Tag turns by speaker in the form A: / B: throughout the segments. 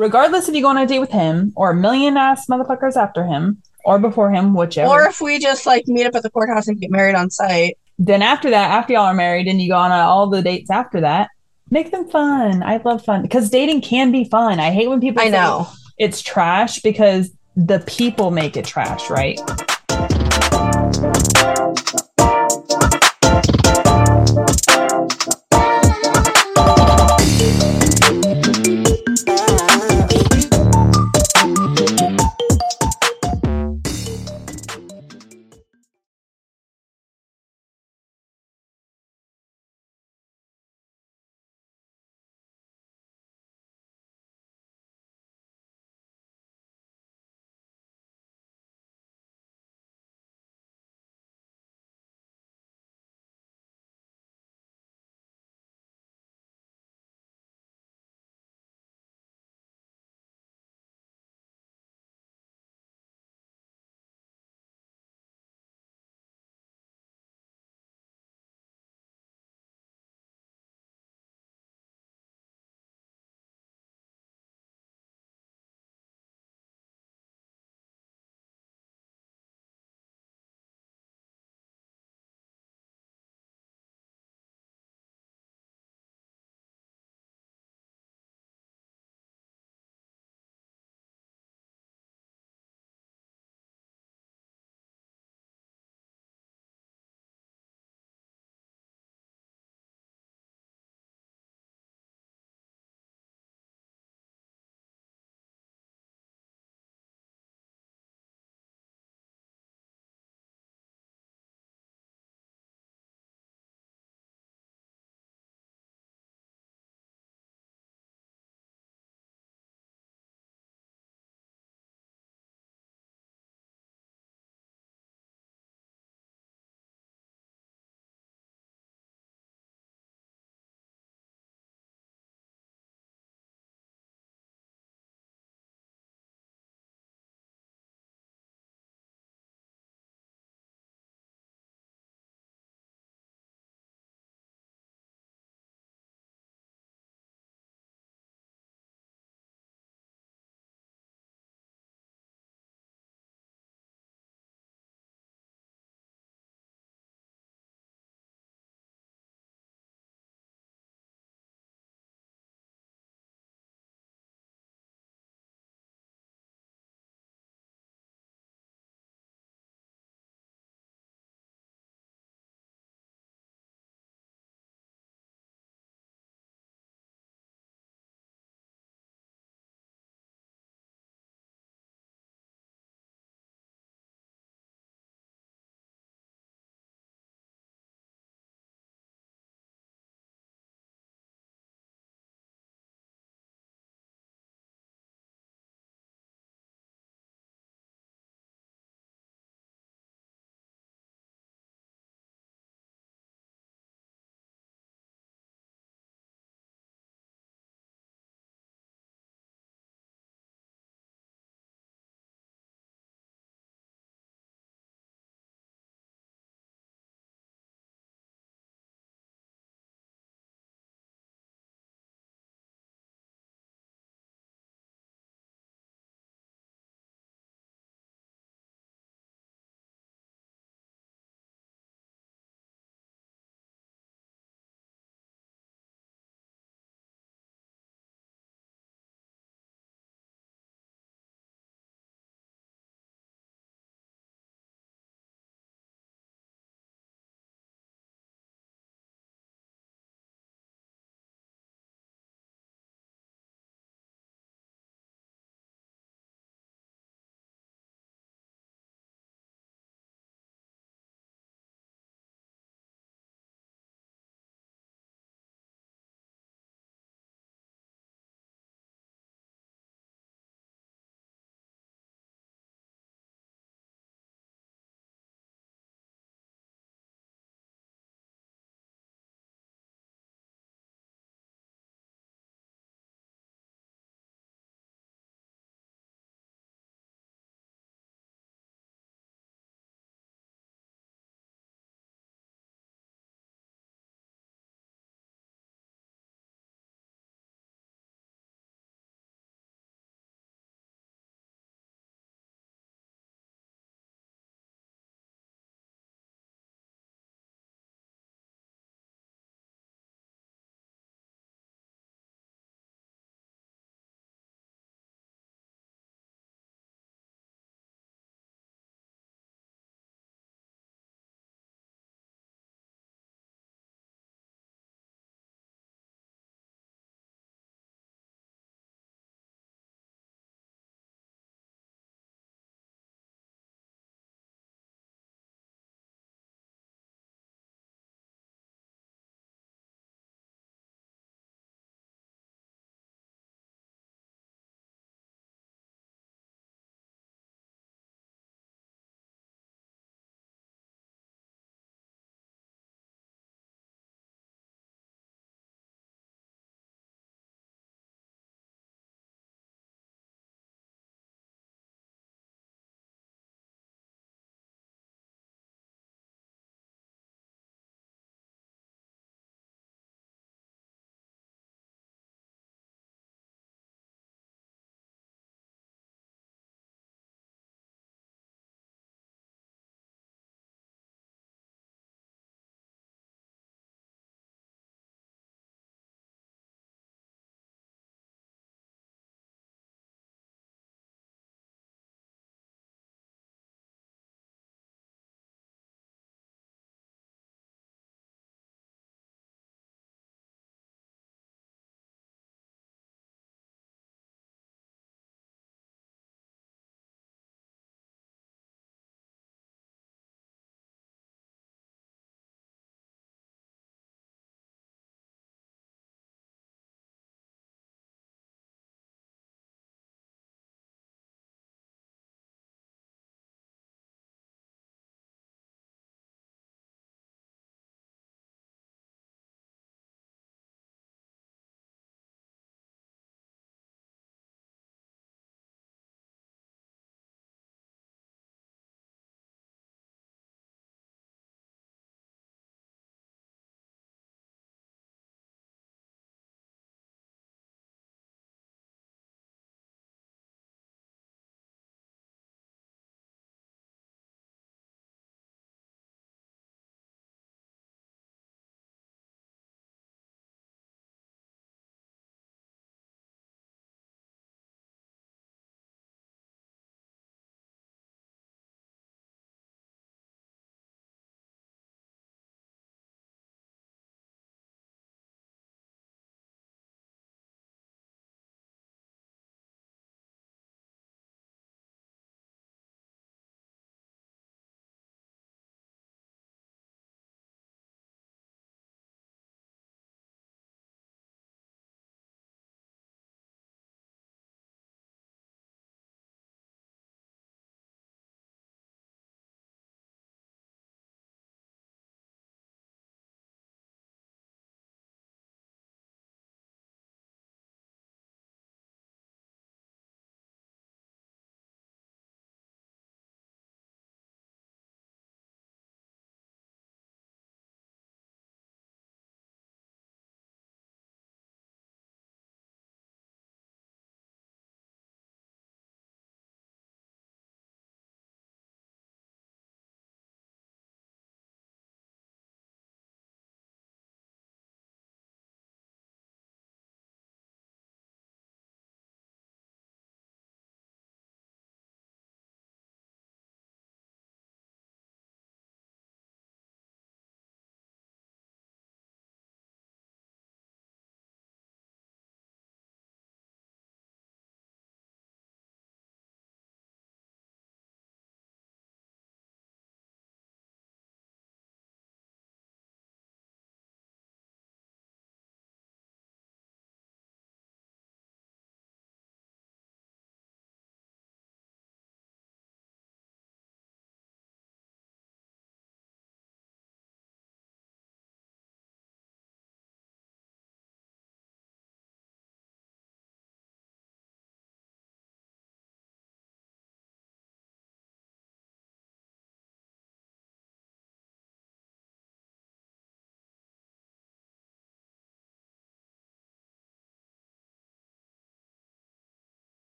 A: regardless if you go on a date with him or a million ass motherfuckers after him or before him, whichever.
B: Or if we just like meet up at the courthouse and get married on site.
A: then after that, after y'all are married and you go on all the dates after that, make them fun. I love fun because dating can be fun. I hate when people
B: I
A: say
B: know.
A: it's trash because the people make it trash, right?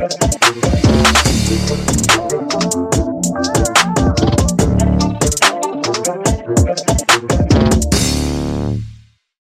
B: Whatever.